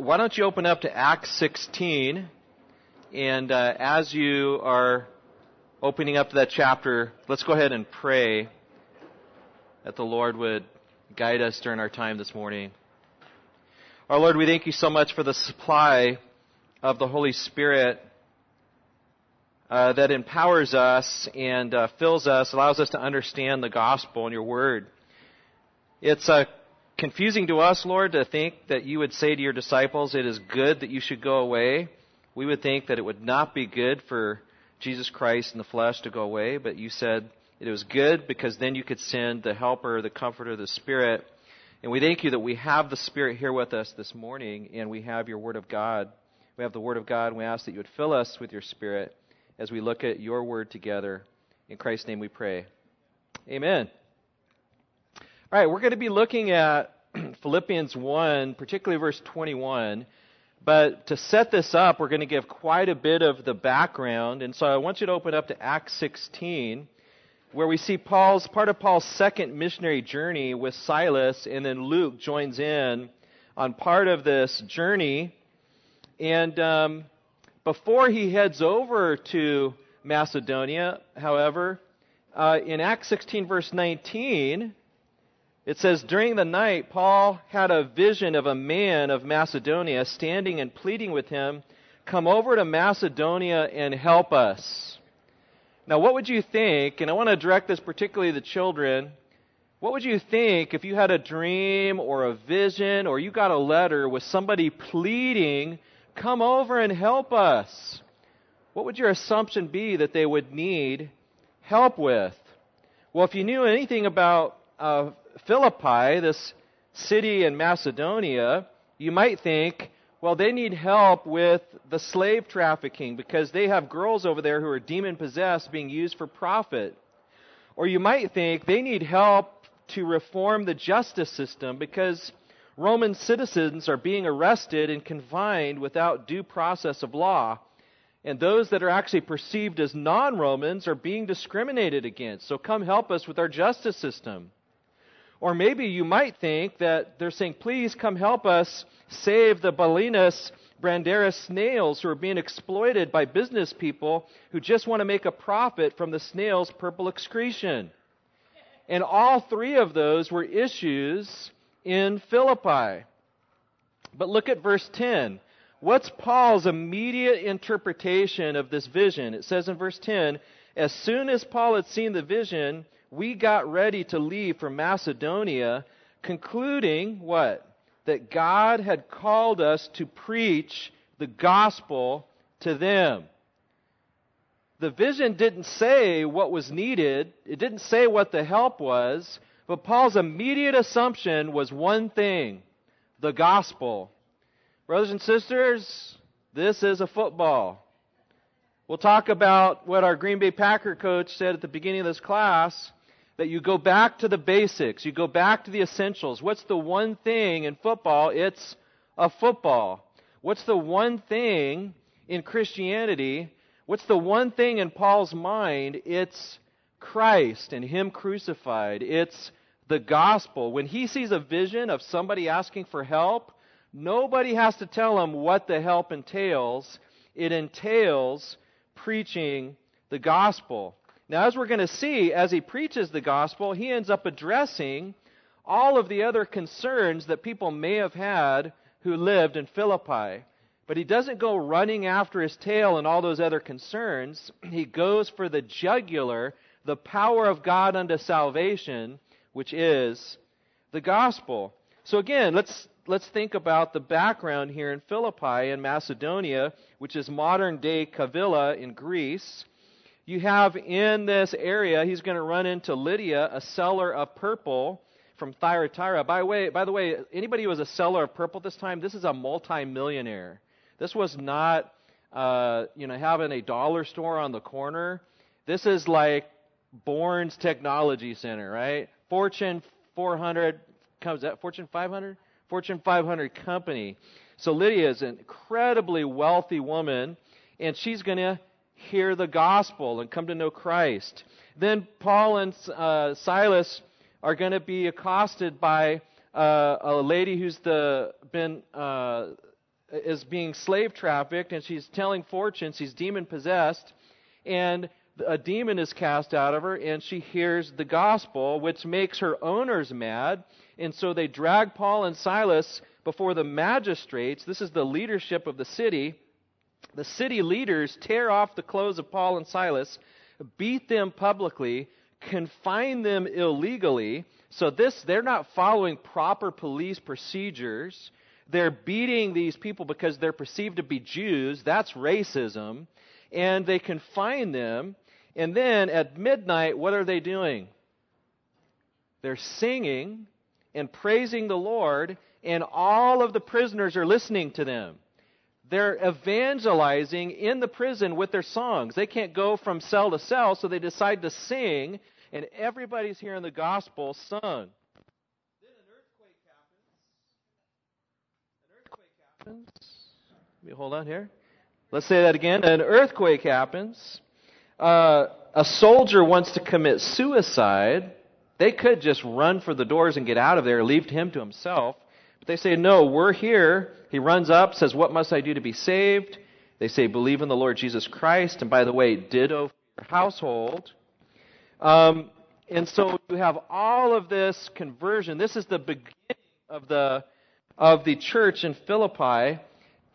why don't you open up to Acts 16? And uh, as you are opening up to that chapter, let's go ahead and pray that the Lord would guide us during our time this morning. Our Lord, we thank you so much for the supply of the Holy Spirit uh, that empowers us and uh, fills us, allows us to understand the gospel and your word. It's uh, confusing to us, Lord, to think that you would say to your disciples, it is good that you should go away. We would think that it would not be good for Jesus Christ in the flesh to go away, but you said it was good because then you could send the helper, the comforter, the Spirit. And we thank you that we have the Spirit here with us this morning and we have your Word of God. We have the Word of God and we ask that you would fill us with your Spirit as we look at your word together. In Christ's name we pray. Amen. All right, we're going to be looking at Philippians 1, particularly verse 21. But to set this up, we're going to give quite a bit of the background. And so I want you to open up to Acts 16, where we see Paul's, part of Paul's second missionary journey with Silas, and then Luke joins in on part of this journey. And um, before he heads over to Macedonia, however, uh, in Acts 16, verse 19, it says, During the night, Paul had a vision of a man of Macedonia standing and pleading with him, Come over to Macedonia and help us. Now, what would you think, and I want to direct this particularly to the children, what would you think if you had a dream or a vision or you got a letter with somebody pleading Come over and help us. What would your assumption be that they would need help with? Well, if you knew anything about uh, Philippi, this city in Macedonia, you might think, well, they need help with the slave trafficking because they have girls over there who are demon possessed being used for profit. Or you might think they need help to reform the justice system because Roman citizens are being arrested and confined without due process of law. And those that are actually perceived as non Romans are being discriminated against. So come help us with our justice system. Or maybe you might think that they're saying, please come help us save the Bolinus brandaris snails who are being exploited by business people who just want to make a profit from the snail's purple excretion. And all three of those were issues in Philippi. But look at verse 10. What's Paul's immediate interpretation of this vision? It says in verse 10 As soon as Paul had seen the vision, we got ready to leave for Macedonia, concluding what? That God had called us to preach the gospel to them. The vision didn't say what was needed, it didn't say what the help was, but Paul's immediate assumption was one thing the gospel. Brothers and sisters, this is a football. We'll talk about what our Green Bay Packer coach said at the beginning of this class that you go back to the basics, you go back to the essentials. What's the one thing in football? It's a football. What's the one thing in Christianity? What's the one thing in Paul's mind? It's Christ and Him crucified. It's the gospel. When he sees a vision of somebody asking for help, nobody has to tell him what the help entails. It entails preaching the gospel. Now, as we're going to see, as he preaches the gospel, he ends up addressing all of the other concerns that people may have had who lived in Philippi. But he doesn't go running after his tail and all those other concerns. He goes for the jugular, the power of God unto salvation, which is the gospel. So again, let's let's think about the background here in Philippi in Macedonia, which is modern day Kavala in Greece. You have in this area, he's going to run into Lydia, a seller of purple from Thyatira. By way, by the way, anybody who was a seller of purple this time, this is a multimillionaire. This was not, uh, you know, having a dollar store on the corner. This is like Bourne's Technology Center, right? Fortune 400 comes that Fortune 500, Fortune 500 company. So Lydia is an incredibly wealthy woman, and she's going to hear the gospel and come to know Christ. Then Paul and uh, Silas are going to be accosted by uh, a lady who's the, been uh, is being slave trafficked and she's telling fortunes. She's demon possessed. And a demon is cast out of her and she hears the gospel, which makes her owners mad. And so they drag Paul and Silas before the magistrates. This is the leadership of the city. The city leaders tear off the clothes of Paul and Silas, beat them publicly, confine them illegally. So this they're not following proper police procedures. They're beating these people because they're perceived to be Jews. That's racism. And they confine them. And then at midnight, what are they doing? They're singing and praising the Lord, and all of the prisoners are listening to them. They're evangelizing in the prison with their songs. They can't go from cell to cell, so they decide to sing, and everybody's hearing the gospel sung. Then an earthquake happens. An earthquake happens. Let me hold on here. Let's say that again. An earthquake happens. Uh, a soldier wants to commit suicide. They could just run for the doors and get out of there, leave him to himself. But they say, No, we're here. He runs up, says, What must I do to be saved? They say, Believe in the Lord Jesus Christ. And by the way, ditto for your household. Um, and so you have all of this conversion. This is the beginning of the, of the church in Philippi,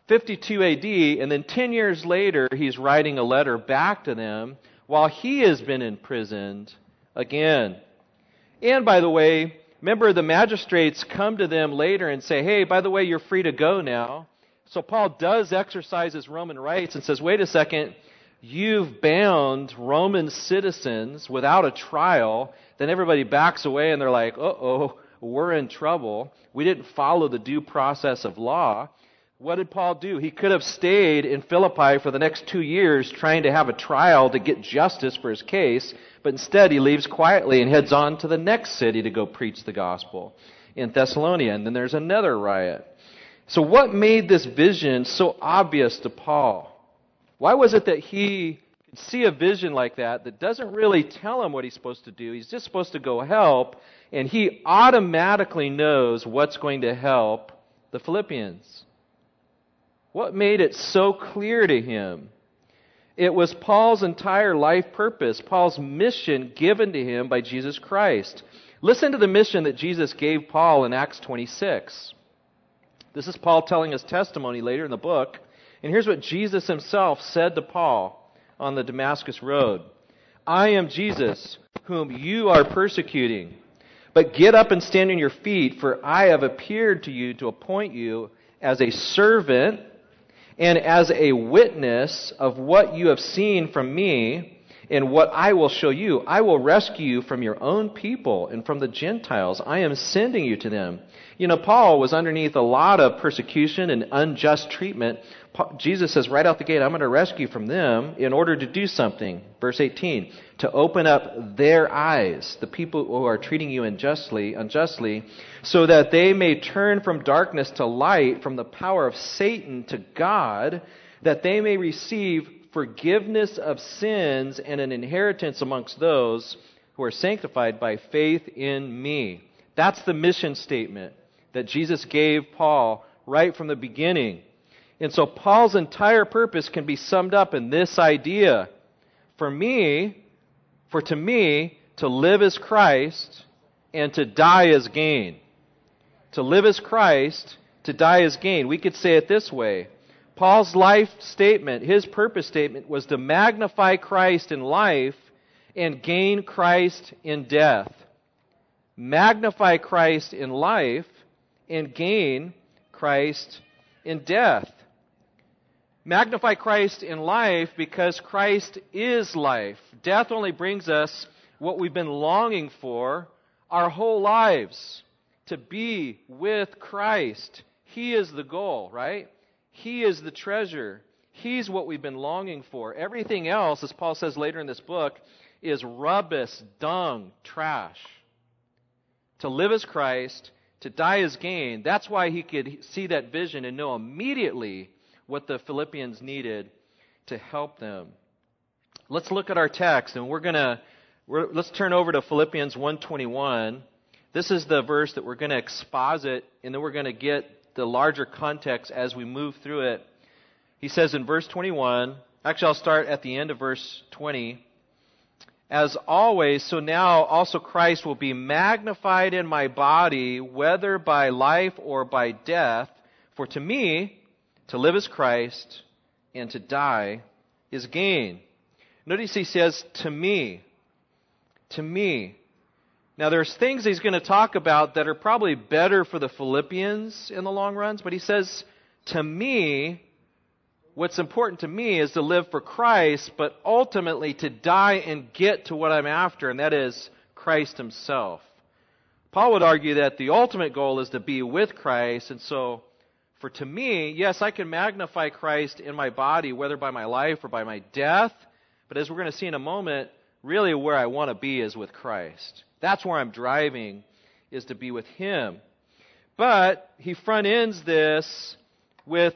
52 AD. And then 10 years later, he's writing a letter back to them while he has been imprisoned again. And by the way, Remember, the magistrates come to them later and say, hey, by the way, you're free to go now. So Paul does exercise his Roman rights and says, wait a second, you've bound Roman citizens without a trial. Then everybody backs away and they're like, uh oh, we're in trouble. We didn't follow the due process of law. What did Paul do? He could have stayed in Philippi for the next two years trying to have a trial to get justice for his case, but instead he leaves quietly and heads on to the next city to go preach the gospel in Thessalonica, and then there's another riot. So what made this vision so obvious to Paul? Why was it that he could see a vision like that that doesn't really tell him what he's supposed to do? He's just supposed to go help, and he automatically knows what's going to help the Philippians. What made it so clear to him? It was Paul's entire life purpose, Paul's mission given to him by Jesus Christ. Listen to the mission that Jesus gave Paul in Acts 26. This is Paul telling his testimony later in the book. And here's what Jesus himself said to Paul on the Damascus Road I am Jesus, whom you are persecuting. But get up and stand on your feet, for I have appeared to you to appoint you as a servant and as a witness of what you have seen from me and what I will show you. I will rescue you from your own people and from the Gentiles. I am sending you to them. You know, Paul was underneath a lot of persecution and unjust treatment. Jesus says right out the gate, I'm going to rescue from them in order to do something. Verse 18, to open up their eyes, the people who are treating you unjustly, unjustly, so that they may turn from darkness to light, from the power of Satan to God, that they may receive forgiveness of sins and an inheritance amongst those who are sanctified by faith in me. That's the mission statement that Jesus gave Paul right from the beginning. And so Paul's entire purpose can be summed up in this idea. For me, for to me, to live as Christ and to die as gain. To live as Christ, to die as gain. We could say it this way Paul's life statement, his purpose statement, was to magnify Christ in life and gain Christ in death. Magnify Christ in life and gain Christ in death. Magnify Christ in life because Christ is life. Death only brings us what we've been longing for our whole lives to be with Christ. He is the goal, right? He is the treasure. He's what we've been longing for. Everything else, as Paul says later in this book, is rubbish, dung, trash. To live as Christ, to die as gain. That's why he could see that vision and know immediately what the Philippians needed to help them. Let's look at our text, and we're going to let's turn over to Philippians 1:21. This is the verse that we're going to exposit, and then we're going to get the larger context as we move through it. He says in verse 21, actually, I'll start at the end of verse 20. As always, so now also Christ will be magnified in my body, whether by life or by death. For to me, to live is Christ, and to die is gain. Notice he says, to me. To me. Now, there's things he's going to talk about that are probably better for the Philippians in the long runs, but he says, to me, what's important to me is to live for Christ, but ultimately to die and get to what I'm after, and that is Christ himself. Paul would argue that the ultimate goal is to be with Christ, and so for to me, yes, I can magnify Christ in my body, whether by my life or by my death, but as we're going to see in a moment, really where I want to be is with Christ. That's where I'm driving, is to be with Him. But he front ends this with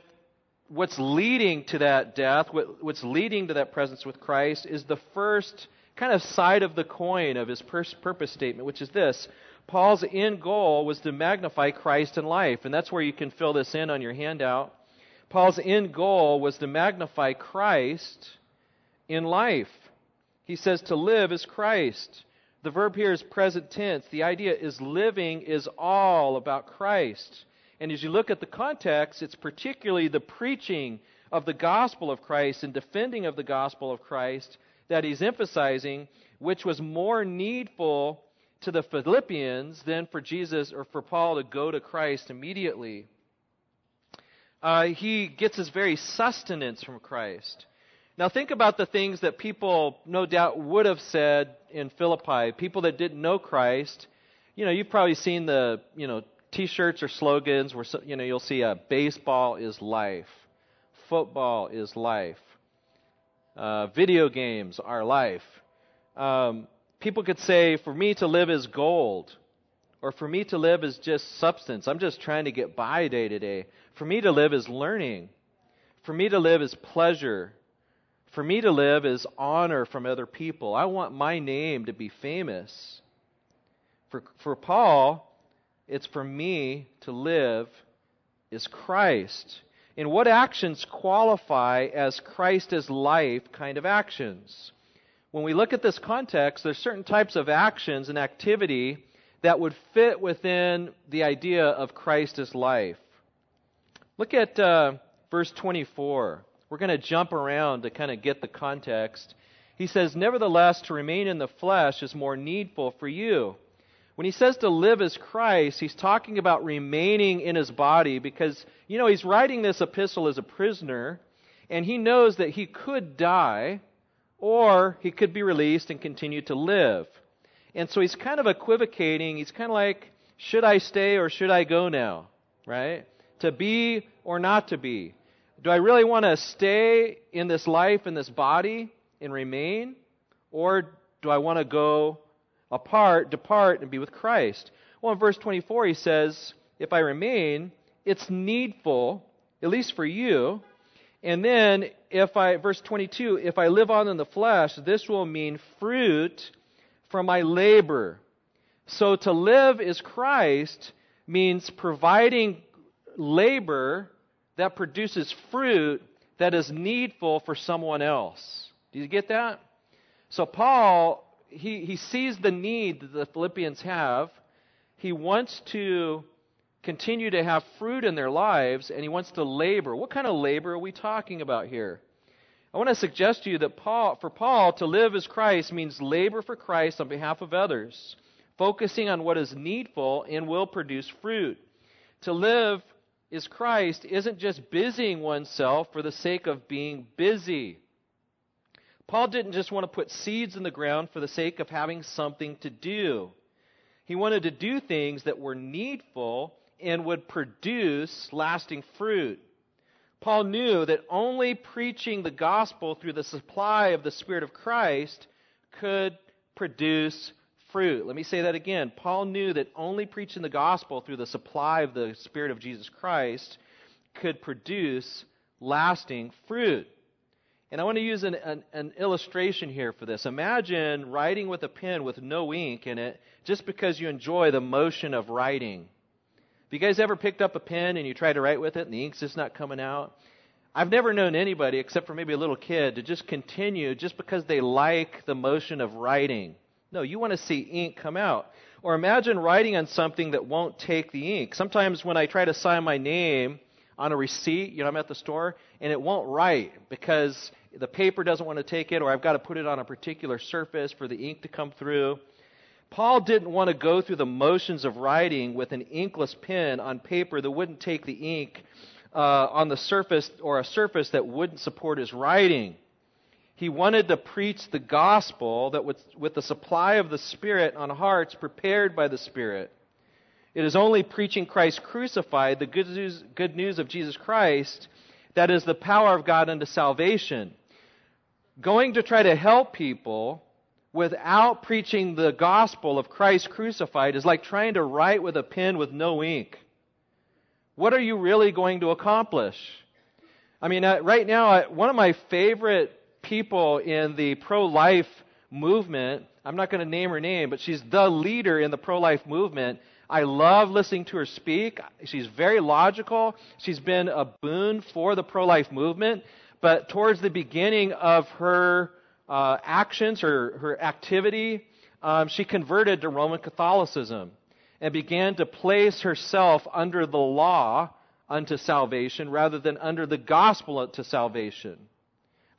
what's leading to that death, what's leading to that presence with Christ, is the first kind of side of the coin of his purpose statement, which is this. Paul's end goal was to magnify Christ in life, and that's where you can fill this in on your handout. Paul's end goal was to magnify Christ in life. He says to live is Christ. The verb here is present tense. The idea is living is all about Christ. And as you look at the context, it's particularly the preaching of the gospel of Christ and defending of the gospel of Christ that he's emphasizing, which was more needful to the Philippians than for Jesus or for Paul to go to Christ immediately. Uh, he gets his very sustenance from Christ. Now, think about the things that people, no doubt, would have said in Philippi. People that didn't know Christ. You know, you've probably seen the, you know, T-shirts or slogans where you know you'll see a baseball is life, football is life, uh, video games are life. Um, people could say, "For me to live is gold," or "For me to live is just substance. I'm just trying to get by day to day." For me to live is learning. For me to live is pleasure. For me to live is honor from other people. I want my name to be famous. For, for Paul, it's for me to live is Christ. And what actions qualify as Christ as life kind of actions? When we look at this context, there's certain types of actions and activity that would fit within the idea of Christ as life. Look at uh, verse 24. We're going to jump around to kind of get the context. He says, Nevertheless, to remain in the flesh is more needful for you. When he says to live as Christ, he's talking about remaining in his body because, you know, he's writing this epistle as a prisoner, and he knows that he could die or he could be released and continue to live. And so he's kind of equivocating. He's kind of like, should I stay or should I go now? Right? To be or not to be. Do I really want to stay in this life, in this body, and remain? Or do I want to go apart, depart, and be with Christ. Well, in verse 24, he says, If I remain, it's needful, at least for you. And then, if I, verse 22, if I live on in the flesh, this will mean fruit from my labor. So to live is Christ means providing labor that produces fruit that is needful for someone else. Do you get that? So Paul he, he sees the need that the Philippians have. He wants to continue to have fruit in their lives, and he wants to labor. What kind of labor are we talking about here? I want to suggest to you that Paul, for Paul, to live as Christ means labor for Christ on behalf of others, focusing on what is needful and will produce fruit. To live as Christ isn't just busying oneself for the sake of being busy. Paul didn't just want to put seeds in the ground for the sake of having something to do. He wanted to do things that were needful and would produce lasting fruit. Paul knew that only preaching the gospel through the supply of the Spirit of Christ could produce fruit. Let me say that again. Paul knew that only preaching the gospel through the supply of the Spirit of Jesus Christ could produce lasting fruit. And I want to use an, an, an, illustration here for this. Imagine writing with a pen with no ink in it just because you enjoy the motion of writing. Have you guys ever picked up a pen and you try to write with it and the ink's just not coming out? I've never known anybody, except for maybe a little kid, to just continue just because they like the motion of writing. No, you want to see ink come out. Or imagine writing on something that won't take the ink. Sometimes when I try to sign my name on a receipt, you know, I'm at the store, and it won't write because the paper doesn't want to take it, or I've got to put it on a particular surface for the ink to come through. Paul didn't want to go through the motions of writing with an inkless pen on paper that wouldn't take the ink uh, on the surface or a surface that wouldn't support his writing. He wanted to preach the gospel that with, with the supply of the Spirit on hearts prepared by the Spirit. It is only preaching Christ crucified, the good news, good news of Jesus Christ, that is the power of God unto salvation. Going to try to help people without preaching the gospel of Christ crucified is like trying to write with a pen with no ink. What are you really going to accomplish? I mean, right now, one of my favorite people in the pro life movement, I'm not going to name her name, but she's the leader in the pro life movement. I love listening to her speak. She's very logical. She's been a boon for the pro life movement. But towards the beginning of her uh, actions, her, her activity, um, she converted to Roman Catholicism and began to place herself under the law unto salvation rather than under the gospel to salvation.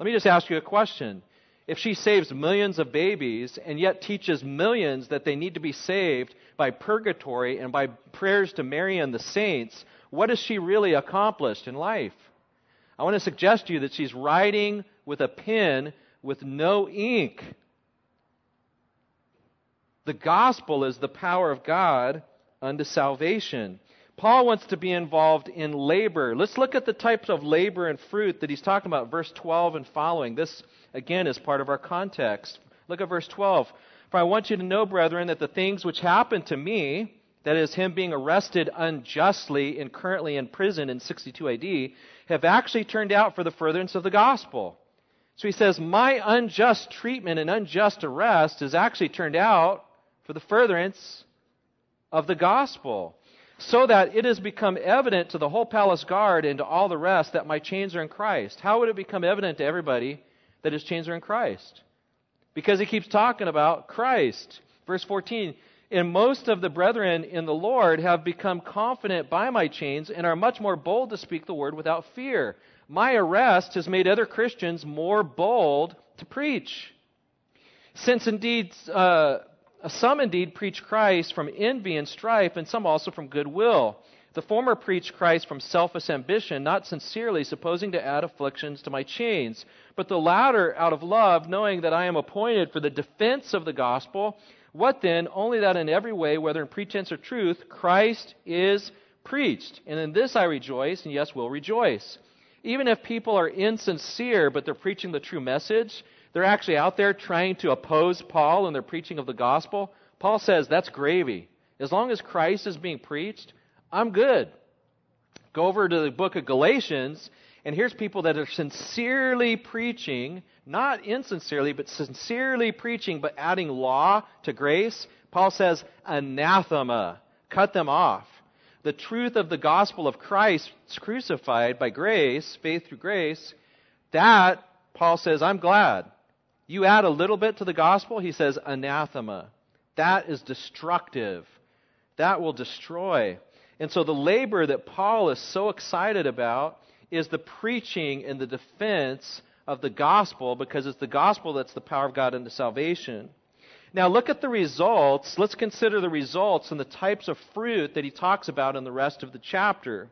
Let me just ask you a question. If she saves millions of babies and yet teaches millions that they need to be saved by purgatory and by prayers to Mary and the saints, what has she really accomplished in life? I want to suggest to you that she's writing with a pen with no ink. The gospel is the power of God unto salvation. Paul wants to be involved in labor. Let's look at the types of labor and fruit that he's talking about, verse 12 and following. This, again, is part of our context. Look at verse 12. For I want you to know, brethren, that the things which happened to me, that is, him being arrested unjustly and currently in prison in 62 AD, have actually turned out for the furtherance of the gospel so he says, My unjust treatment and unjust arrest has actually turned out for the furtherance of the gospel, so that it has become evident to the whole palace guard and to all the rest that my chains are in Christ. How would it become evident to everybody that his chains are in Christ? Because he keeps talking about Christ. Verse 14 And most of the brethren in the Lord have become confident by my chains and are much more bold to speak the word without fear my arrest has made other Christians more bold to preach. Since indeed, uh, some indeed preach Christ from envy and strife, and some also from goodwill. The former preach Christ from selfish ambition, not sincerely, supposing to add afflictions to my chains. But the latter out of love, knowing that I am appointed for the defense of the gospel. What then? Only that in every way, whether in pretense or truth, Christ is preached. And in this I rejoice, and yes, will rejoice. Even if people are insincere, but they're preaching the true message, they're actually out there trying to oppose Paul in their preaching of the gospel. Paul says that's gravy. As long as Christ is being preached, I'm good. Go over to the book of Galatians, and here's people that are sincerely preaching, not insincerely, but sincerely preaching, but adding law to grace. Paul says, anathema. Cut them off the truth of the gospel of Christ crucified by grace, faith through grace, that, Paul says, I'm glad. You add a little bit to the gospel, he says, anathema. That is destructive. That will destroy. And so the labor that Paul is so excited about is the preaching and the defense of the gospel because it's the gospel that's the power of God unto salvation. Now look at the results. Let's consider the results and the types of fruit that he talks about in the rest of the chapter.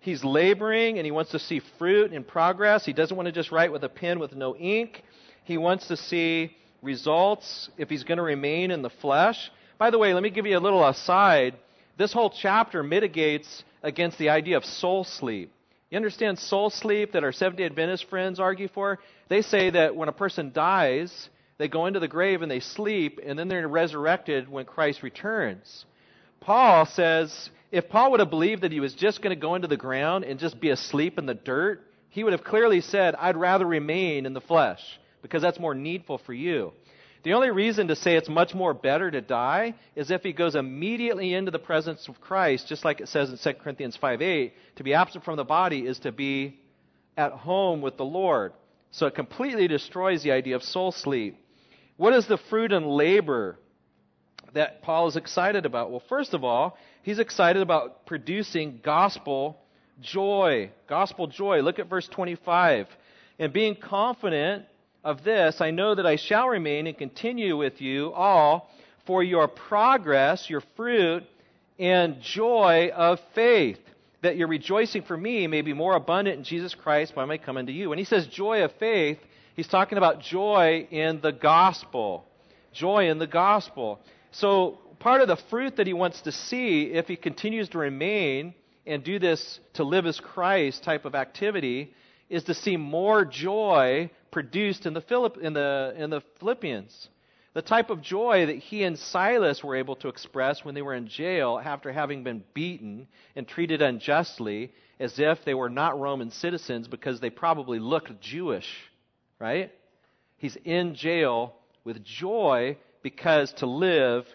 He's laboring and he wants to see fruit and progress. He doesn't want to just write with a pen with no ink. He wants to see results if he's going to remain in the flesh. By the way, let me give you a little aside. This whole chapter mitigates against the idea of soul sleep. You understand soul sleep that our Seventh day Adventist friends argue for? They say that when a person dies, they go into the grave and they sleep, and then they're resurrected when Christ returns. Paul says if Paul would have believed that he was just going to go into the ground and just be asleep in the dirt, he would have clearly said, I'd rather remain in the flesh because that's more needful for you. The only reason to say it's much more better to die is if he goes immediately into the presence of Christ, just like it says in 2 Corinthians 5 8, to be absent from the body is to be at home with the Lord. So it completely destroys the idea of soul sleep. What is the fruit and labor that Paul is excited about? Well, first of all, he's excited about producing gospel joy. Gospel joy. Look at verse 25. And being confident of this, I know that I shall remain and continue with you all for your progress, your fruit, and joy of faith, that your rejoicing for me may be more abundant in Jesus Christ I may come unto you. When he says joy of faith, he's talking about joy in the gospel. Joy in the gospel. So, part of the fruit that he wants to see if he continues to remain and do this to live as Christ type of activity is to see more joy produced in the, Philipp, in the, in the Philippians. The type of joy that he and Silas were able to express when they were in jail after having been beaten and treated unjustly as if they were not Roman citizens because they probably looked Jewish, right? He's in jail with joy because to live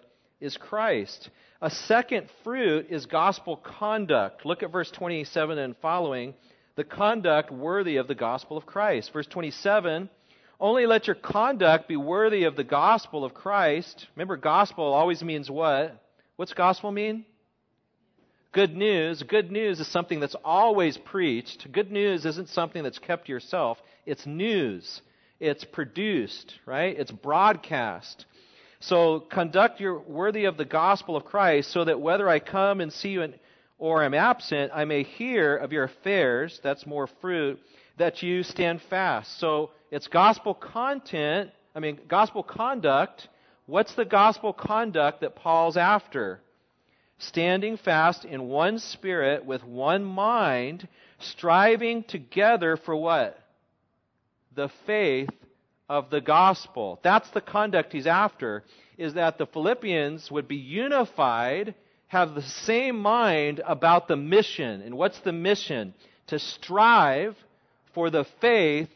is Christ. A second fruit is gospel conduct. Look at verse 27 and following the conduct worthy of the gospel of Christ. Verse 27 Only let your conduct be worthy of the gospel of Christ. Remember, gospel always means what? What's gospel mean? Good news. Good news is something that's always preached. Good news isn't something that's kept to yourself, it's news. It's produced, right? It's broadcast. So conduct your worthy of the gospel of Christ, so that whether I come and see you in, or am absent, I may hear of your affairs, that's more fruit, that you stand fast. So it's gospel content, I mean, gospel conduct. What's the gospel conduct that Paul's after? Standing fast in one spirit with one mind, striving together for what? The faith of the gospel. That's the conduct he's after, is that the Philippians would be unified have the same mind about the mission. And what's the mission? To strive for the faith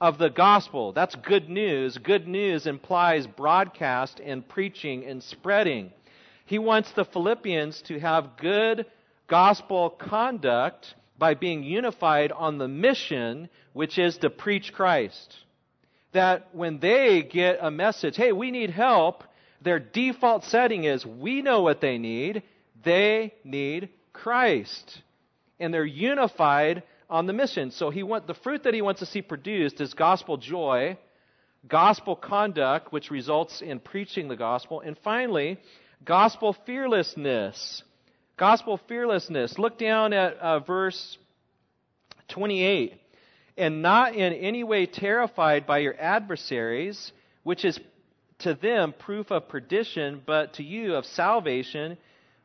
of the gospel. That's good news. Good news implies broadcast and preaching and spreading. He wants the Philippians to have good gospel conduct by being unified on the mission, which is to preach Christ. That when they get a message, hey, we need help, their default setting is we know what they need. They need Christ. And they're unified on the mission. So he want the fruit that he wants to see produced is gospel joy, gospel conduct, which results in preaching the gospel, and finally, gospel fearlessness. Gospel fearlessness. Look down at uh, verse 28. And not in any way terrified by your adversaries, which is to them proof of perdition, but to you of salvation,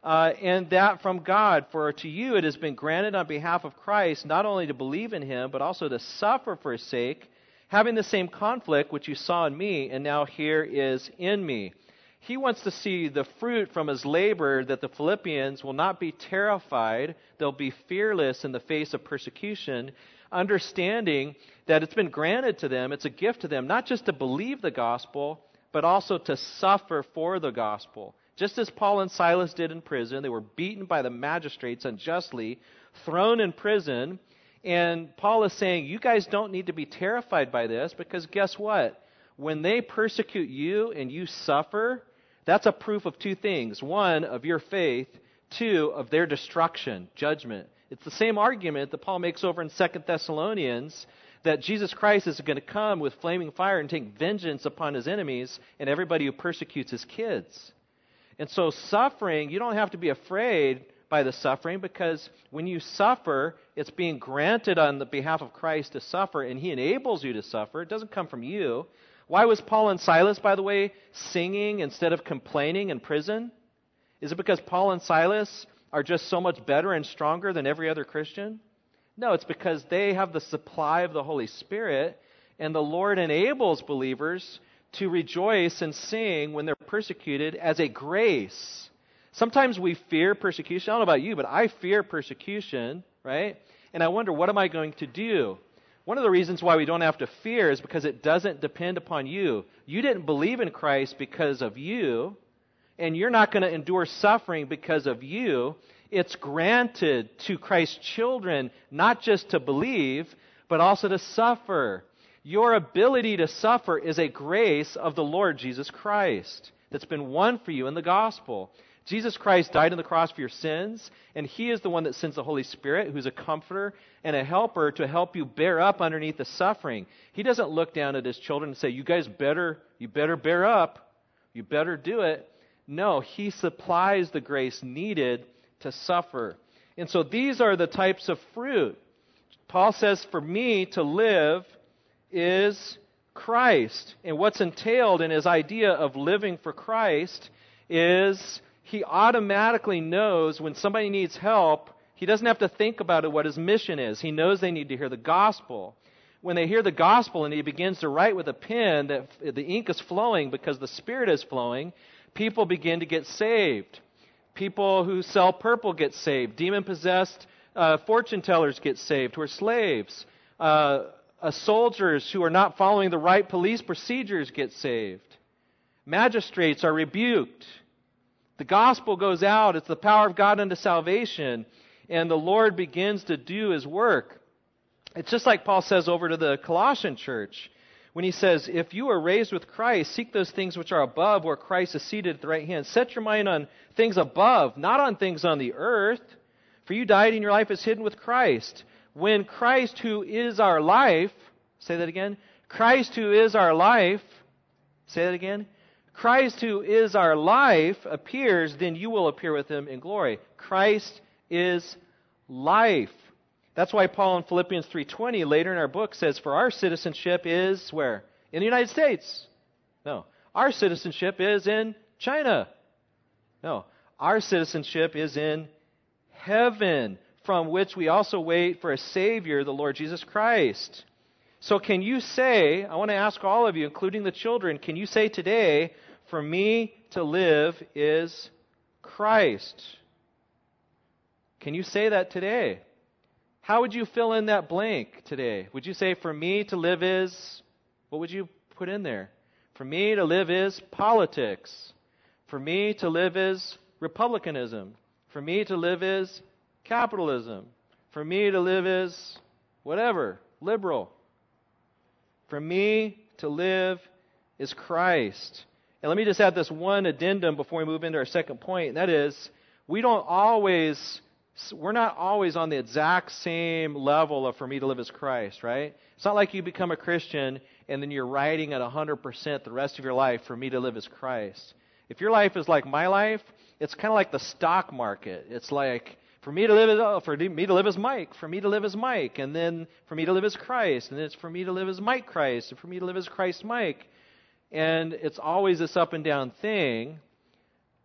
uh, and that from God. For to you it has been granted on behalf of Christ not only to believe in him, but also to suffer for his sake, having the same conflict which you saw in me, and now here is in me. He wants to see the fruit from his labor that the Philippians will not be terrified, they'll be fearless in the face of persecution, understanding that it's been granted to them, it's a gift to them, not just to believe the gospel but also to suffer for the gospel. Just as Paul and Silas did in prison, they were beaten by the magistrates unjustly, thrown in prison. And Paul is saying, You guys don't need to be terrified by this because guess what? When they persecute you and you suffer, that's a proof of two things. One, of your faith. Two, of their destruction, judgment. It's the same argument that Paul makes over in Second Thessalonians that Jesus Christ is going to come with flaming fire and take vengeance upon his enemies and everybody who persecutes his kids. And so, suffering, you don't have to be afraid by the suffering because when you suffer, it's being granted on the behalf of Christ to suffer, and he enables you to suffer. It doesn't come from you. Why was Paul and Silas, by the way, singing instead of complaining in prison? Is it because Paul and Silas are just so much better and stronger than every other Christian? No, it's because they have the supply of the Holy Spirit, and the Lord enables believers to rejoice and sing when they're persecuted as a grace. Sometimes we fear persecution. I don't know about you, but I fear persecution, right? And I wonder, what am I going to do? One of the reasons why we don't have to fear is because it doesn't depend upon you. You didn't believe in Christ because of you, and you're not going to endure suffering because of you. It's granted to Christ's children not just to believe, but also to suffer. Your ability to suffer is a grace of the Lord Jesus Christ that's been won for you in the gospel. Jesus Christ died on the cross for your sins, and He is the one that sends the Holy Spirit, who's a comforter and a helper to help you bear up underneath the suffering. He doesn't look down at His children and say, "You guys better, you better bear up, you better do it." No, He supplies the grace needed to suffer. And so these are the types of fruit. Paul says, "For me to live is Christ." And what's entailed in his idea of living for Christ is he automatically knows when somebody needs help, he doesn't have to think about it what his mission is. He knows they need to hear the gospel. When they hear the gospel and he begins to write with a pen that the ink is flowing because the spirit is flowing, people begin to get saved. People who sell purple get saved. Demon possessed uh, fortune tellers get saved who are slaves. Uh, uh, soldiers who are not following the right police procedures get saved. Magistrates are rebuked. The gospel goes out, it's the power of God unto salvation, and the Lord begins to do his work. It's just like Paul says over to the Colossian church when he says, If you are raised with Christ, seek those things which are above, where Christ is seated at the right hand. Set your mind on things above, not on things on the earth. For you died, and your life is hidden with Christ. When Christ, who is our life, say that again, Christ, who is our life, say that again, Christ, who is our life, appears, then you will appear with him in glory. Christ is life. That's why Paul in Philippians 3:20 later in our book says for our citizenship is where? In the United States. No. Our citizenship is in China. No. Our citizenship is in heaven, from which we also wait for a savior, the Lord Jesus Christ. So, can you say, I want to ask all of you, including the children, can you say today, for me to live is Christ? Can you say that today? How would you fill in that blank today? Would you say, for me to live is, what would you put in there? For me to live is politics. For me to live is republicanism. For me to live is capitalism. For me to live is whatever, liberal. For me to live is Christ. And let me just add this one addendum before we move into our second point, and that is we don't always we're not always on the exact same level of for me to live as Christ, right? It's not like you become a Christian and then you're riding at 100% the rest of your life for me to live as Christ. If your life is like my life, it's kind of like the stock market. It's like for me to live as oh, for me to live as Mike, for me to live as Mike, and then for me to live as Christ, and then it's for me to live as Mike Christ, and for me to live as Christ Mike. And it's always this up and down thing.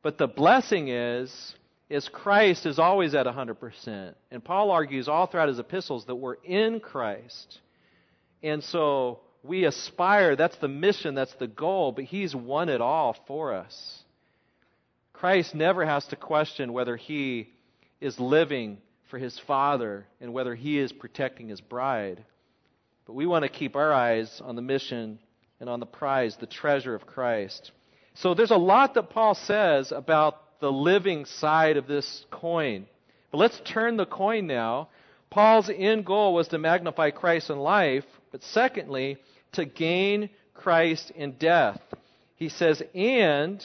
But the blessing is is Christ is always at 100%. And Paul argues all throughout his epistles that we're in Christ. And so we aspire, that's the mission, that's the goal, but he's won it all for us. Christ never has to question whether he is living for his Father and whether he is protecting his bride. But we want to keep our eyes on the mission and on the prize, the treasure of Christ. So there's a lot that Paul says about the living side of this coin. But let's turn the coin now. Paul's end goal was to magnify Christ in life, but secondly, to gain Christ in death. He says, and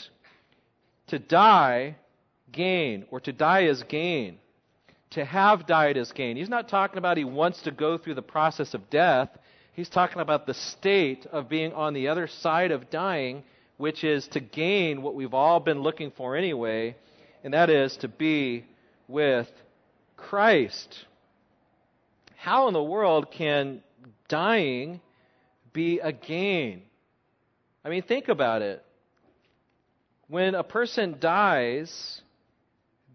to die gain, or to die is gain. To have died is gain. He's not talking about he wants to go through the process of death. He's talking about the state of being on the other side of dying, which is to gain what we've all been looking for anyway, and that is to be with Christ. How in the world can dying be a gain? I mean, think about it. When a person dies,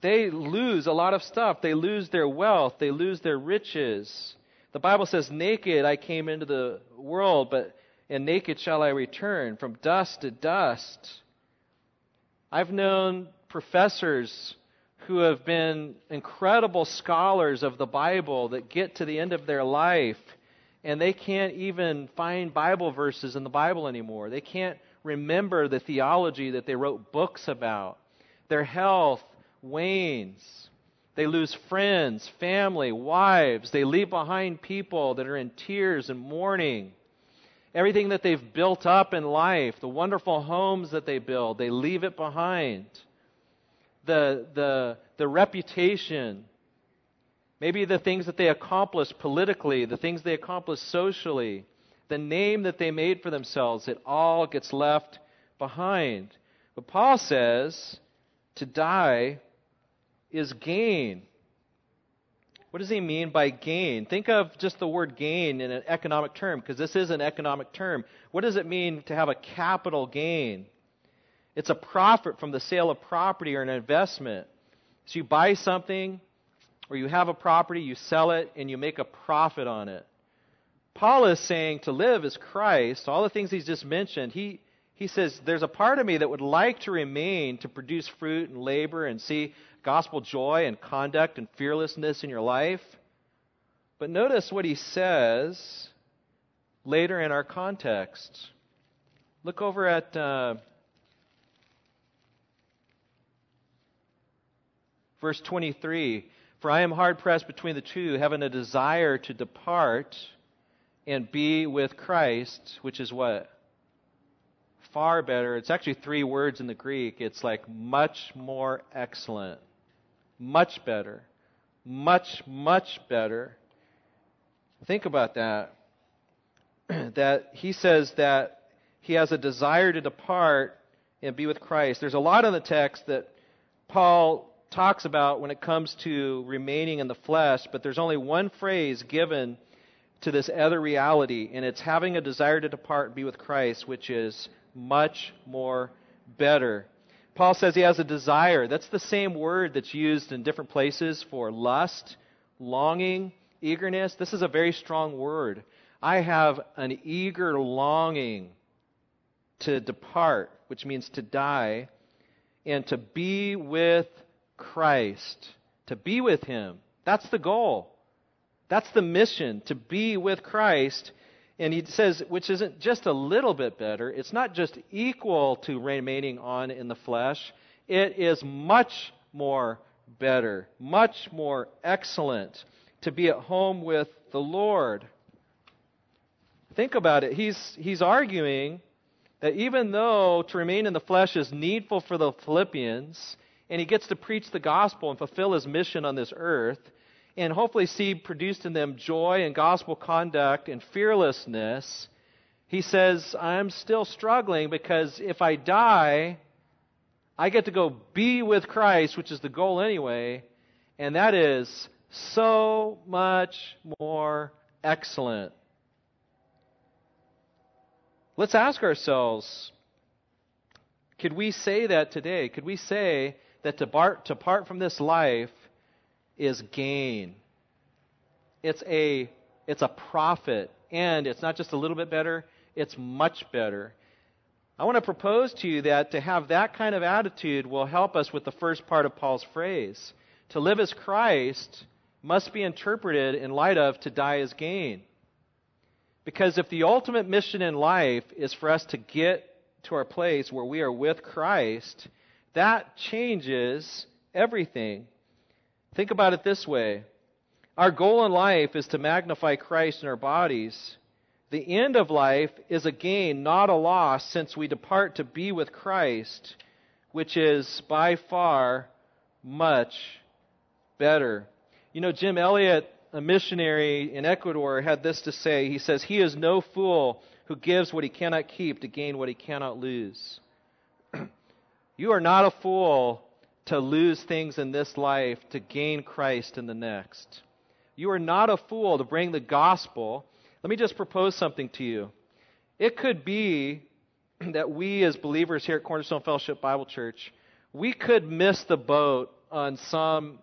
they lose a lot of stuff. They lose their wealth, they lose their riches. The Bible says, Naked I came into the world, but and naked shall I return, from dust to dust. I've known professors who have been incredible scholars of the Bible that get to the end of their life and they can't even find Bible verses in the Bible anymore. They can't remember the theology that they wrote books about. Their health wanes. They lose friends, family, wives. They leave behind people that are in tears and mourning. Everything that they've built up in life, the wonderful homes that they build, they leave it behind. The, the, the reputation, maybe the things that they accomplished politically, the things they accomplished socially, the name that they made for themselves, it all gets left behind. But Paul says to die is gain. What does he mean by gain? Think of just the word gain in an economic term, because this is an economic term. What does it mean to have a capital gain? It's a profit from the sale of property or an investment. So you buy something, or you have a property, you sell it, and you make a profit on it. Paul is saying to live is Christ. All the things he's just mentioned, he, he says, There's a part of me that would like to remain to produce fruit and labor and see gospel joy and conduct and fearlessness in your life. But notice what he says later in our context. Look over at uh, verse 23. For I am hard pressed between the two, having a desire to depart and be with Christ, which is what? Far better. It's actually three words in the Greek. It's like much more excellent. Much better. Much, much better. Think about that. that he says that he has a desire to depart and be with Christ. There's a lot in the text that Paul talks about when it comes to remaining in the flesh, but there's only one phrase given to this other reality, and it's having a desire to depart and be with Christ, which is much more better. Paul says he has a desire. That's the same word that's used in different places for lust, longing, eagerness. This is a very strong word. I have an eager longing to depart, which means to die, and to be with Christ, to be with Him. That's the goal. That's the mission, to be with Christ. And he says, which isn't just a little bit better, it's not just equal to remaining on in the flesh, it is much more better, much more excellent to be at home with the Lord. Think about it. He's, he's arguing that even though to remain in the flesh is needful for the Philippians, and he gets to preach the gospel and fulfill his mission on this earth, and hopefully see produced in them joy and gospel conduct and fearlessness, he says, I'm still struggling because if I die, I get to go be with Christ, which is the goal anyway, and that is so much more excellent. Let's ask ourselves could we say that today? Could we say that to part, to part from this life is gain. It's a, it's a profit. And it's not just a little bit better, it's much better. I want to propose to you that to have that kind of attitude will help us with the first part of Paul's phrase. To live as Christ must be interpreted in light of to die as gain. Because if the ultimate mission in life is for us to get to our place where we are with Christ, that changes everything. Think about it this way Our goal in life is to magnify Christ in our bodies. The end of life is a gain, not a loss, since we depart to be with Christ, which is by far much better. You know, Jim Elliot, a missionary in Ecuador, had this to say. He says, He is no fool who gives what he cannot keep to gain what he cannot lose. you are not a fool to lose things in this life to gain Christ in the next. You are not a fool to bring the gospel. Let me just propose something to you. It could be that we, as believers here at Cornerstone Fellowship Bible Church, we could miss the boat on some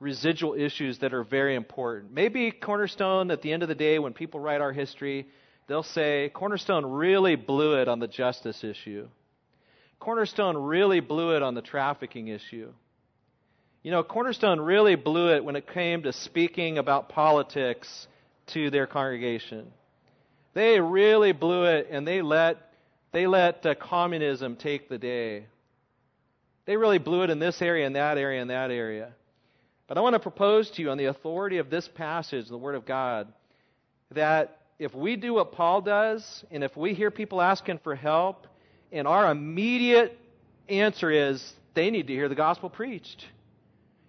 residual issues that are very important. Maybe Cornerstone, at the end of the day, when people write our history, they'll say, Cornerstone really blew it on the justice issue. Cornerstone really blew it on the trafficking issue. You know, Cornerstone really blew it when it came to speaking about politics to their congregation. They really blew it, and they let they let uh, communism take the day. They really blew it in this area, and that area, and that area. But I want to propose to you, on the authority of this passage, the Word of God, that if we do what Paul does, and if we hear people asking for help, and our immediate answer is they need to hear the gospel preached.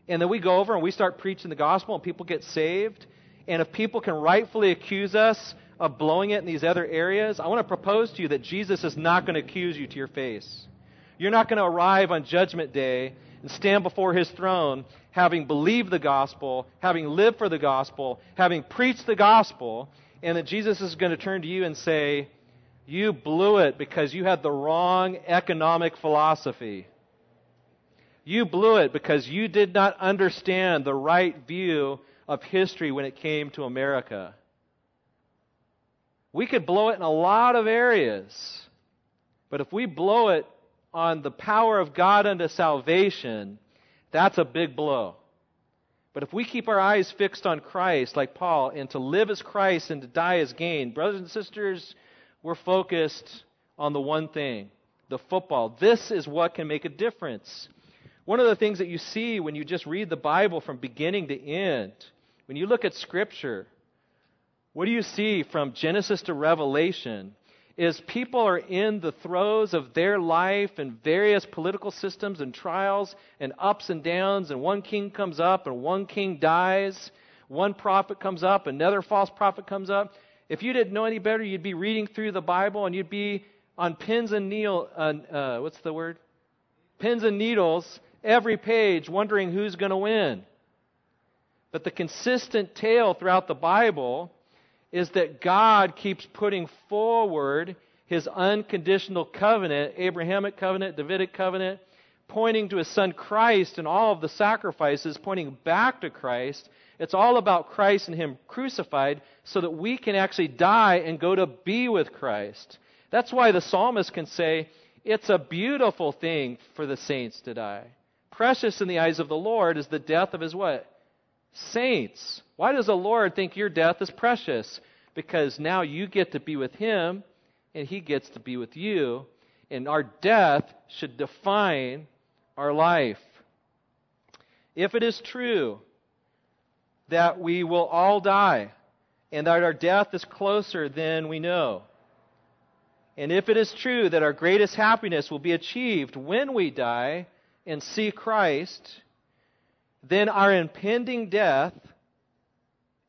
And then we go over and we start preaching the gospel, and people get saved. And if people can rightfully accuse us of blowing it in these other areas, I want to propose to you that Jesus is not going to accuse you to your face. You're not going to arrive on Judgment Day and stand before His throne having believed the gospel, having lived for the gospel, having preached the gospel, and that Jesus is going to turn to you and say, You blew it because you had the wrong economic philosophy. You blew it because you did not understand the right view of history when it came to America. We could blow it in a lot of areas. But if we blow it on the power of God unto salvation, that's a big blow. But if we keep our eyes fixed on Christ, like Paul, and to live as Christ and to die as gain, brothers and sisters, we're focused on the one thing the football. This is what can make a difference. One of the things that you see when you just read the Bible from beginning to end, when you look at Scripture, what do you see from Genesis to Revelation? Is people are in the throes of their life and various political systems and trials and ups and downs, and one king comes up and one king dies. One prophet comes up, another false prophet comes up. If you didn't know any better, you'd be reading through the Bible and you'd be on pins and needles. Uh, uh, what's the word? Pins and needles every page, wondering who's going to win. But the consistent tale throughout the Bible is that God keeps putting forward his unconditional covenant, Abrahamic covenant, Davidic covenant, pointing to his son Christ and all of the sacrifices, pointing back to Christ. It's all about Christ and him crucified so that we can actually die and go to be with Christ. That's why the psalmist can say, It's a beautiful thing for the saints to die. Precious in the eyes of the Lord is the death of his what? saints. Why does the Lord think your death is precious? Because now you get to be with Him, and He gets to be with you, and our death should define our life. If it is true that we will all die, and that our death is closer than we know, and if it is true that our greatest happiness will be achieved when we die and see Christ, then our impending death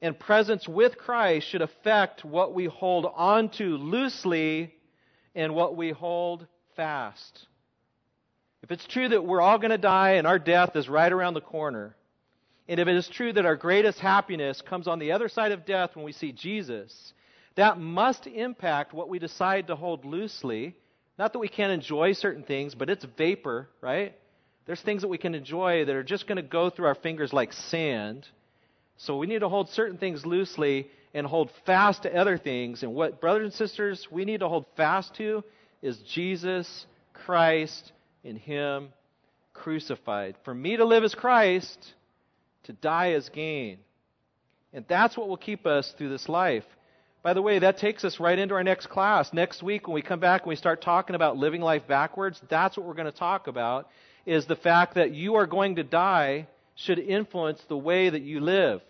and presence with Christ should affect what we hold on to loosely and what we hold fast. If it's true that we're all going to die and our death is right around the corner, and if it is true that our greatest happiness comes on the other side of death when we see Jesus, that must impact what we decide to hold loosely. Not that we can't enjoy certain things, but it's vapor, right? There's things that we can enjoy that are just going to go through our fingers like sand. So we need to hold certain things loosely and hold fast to other things. And what, brothers and sisters, we need to hold fast to is Jesus Christ in Him crucified. For me to live as Christ, to die as gain. And that's what will keep us through this life. By the way, that takes us right into our next class. Next week, when we come back and we start talking about living life backwards, that's what we're going to talk about is the fact that you are going to die should influence the way that you live.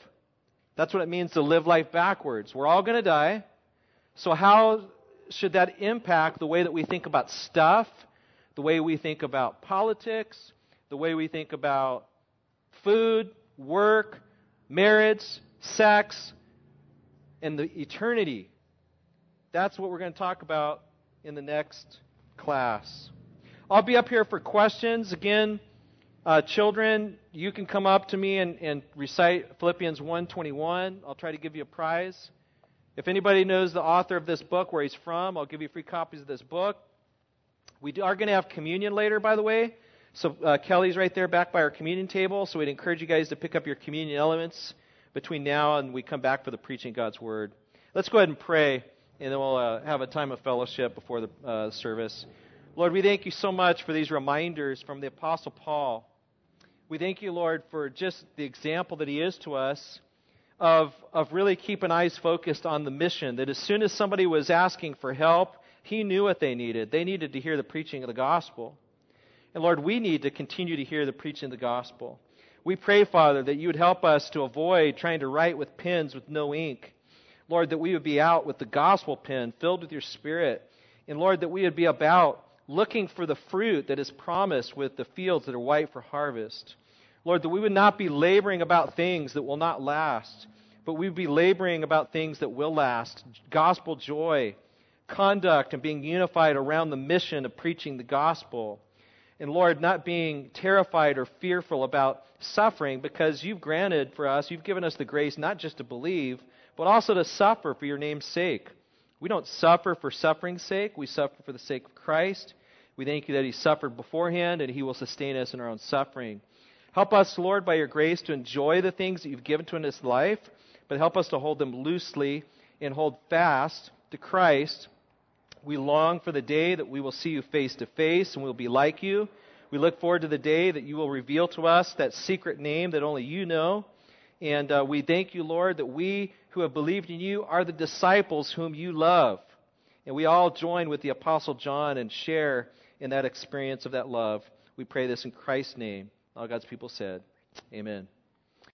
That's what it means to live life backwards. We're all going to die. So, how should that impact the way that we think about stuff, the way we think about politics, the way we think about food, work, marriage, sex, and the eternity? That's what we're going to talk about in the next class. I'll be up here for questions. Again, uh, children, you can come up to me and, and recite Philippians 1.21. I'll try to give you a prize. If anybody knows the author of this book, where he's from, I'll give you free copies of this book. We are going to have communion later, by the way. So uh, Kelly's right there back by our communion table. So we'd encourage you guys to pick up your communion elements between now and we come back for the preaching of God's Word. Let's go ahead and pray, and then we'll uh, have a time of fellowship before the uh, service. Lord, we thank you so much for these reminders from the Apostle Paul. We thank you, Lord, for just the example that he is to us of, of really keeping eyes focused on the mission. That as soon as somebody was asking for help, he knew what they needed. They needed to hear the preaching of the gospel. And Lord, we need to continue to hear the preaching of the gospel. We pray, Father, that you would help us to avoid trying to write with pens with no ink. Lord, that we would be out with the gospel pen filled with your spirit. And Lord, that we would be about looking for the fruit that is promised with the fields that are white for harvest. Lord, that we would not be laboring about things that will not last, but we would be laboring about things that will last gospel joy, conduct, and being unified around the mission of preaching the gospel. And Lord, not being terrified or fearful about suffering because you've granted for us, you've given us the grace not just to believe, but also to suffer for your name's sake. We don't suffer for suffering's sake, we suffer for the sake of Christ. We thank you that He suffered beforehand and He will sustain us in our own suffering. Help us, Lord, by your grace to enjoy the things that you've given to us in this life, but help us to hold them loosely and hold fast to Christ. We long for the day that we will see you face to face and we'll be like you. We look forward to the day that you will reveal to us that secret name that only you know. And uh, we thank you, Lord, that we who have believed in you are the disciples whom you love. And we all join with the Apostle John and share in that experience of that love. We pray this in Christ's name. All God's people said, Amen.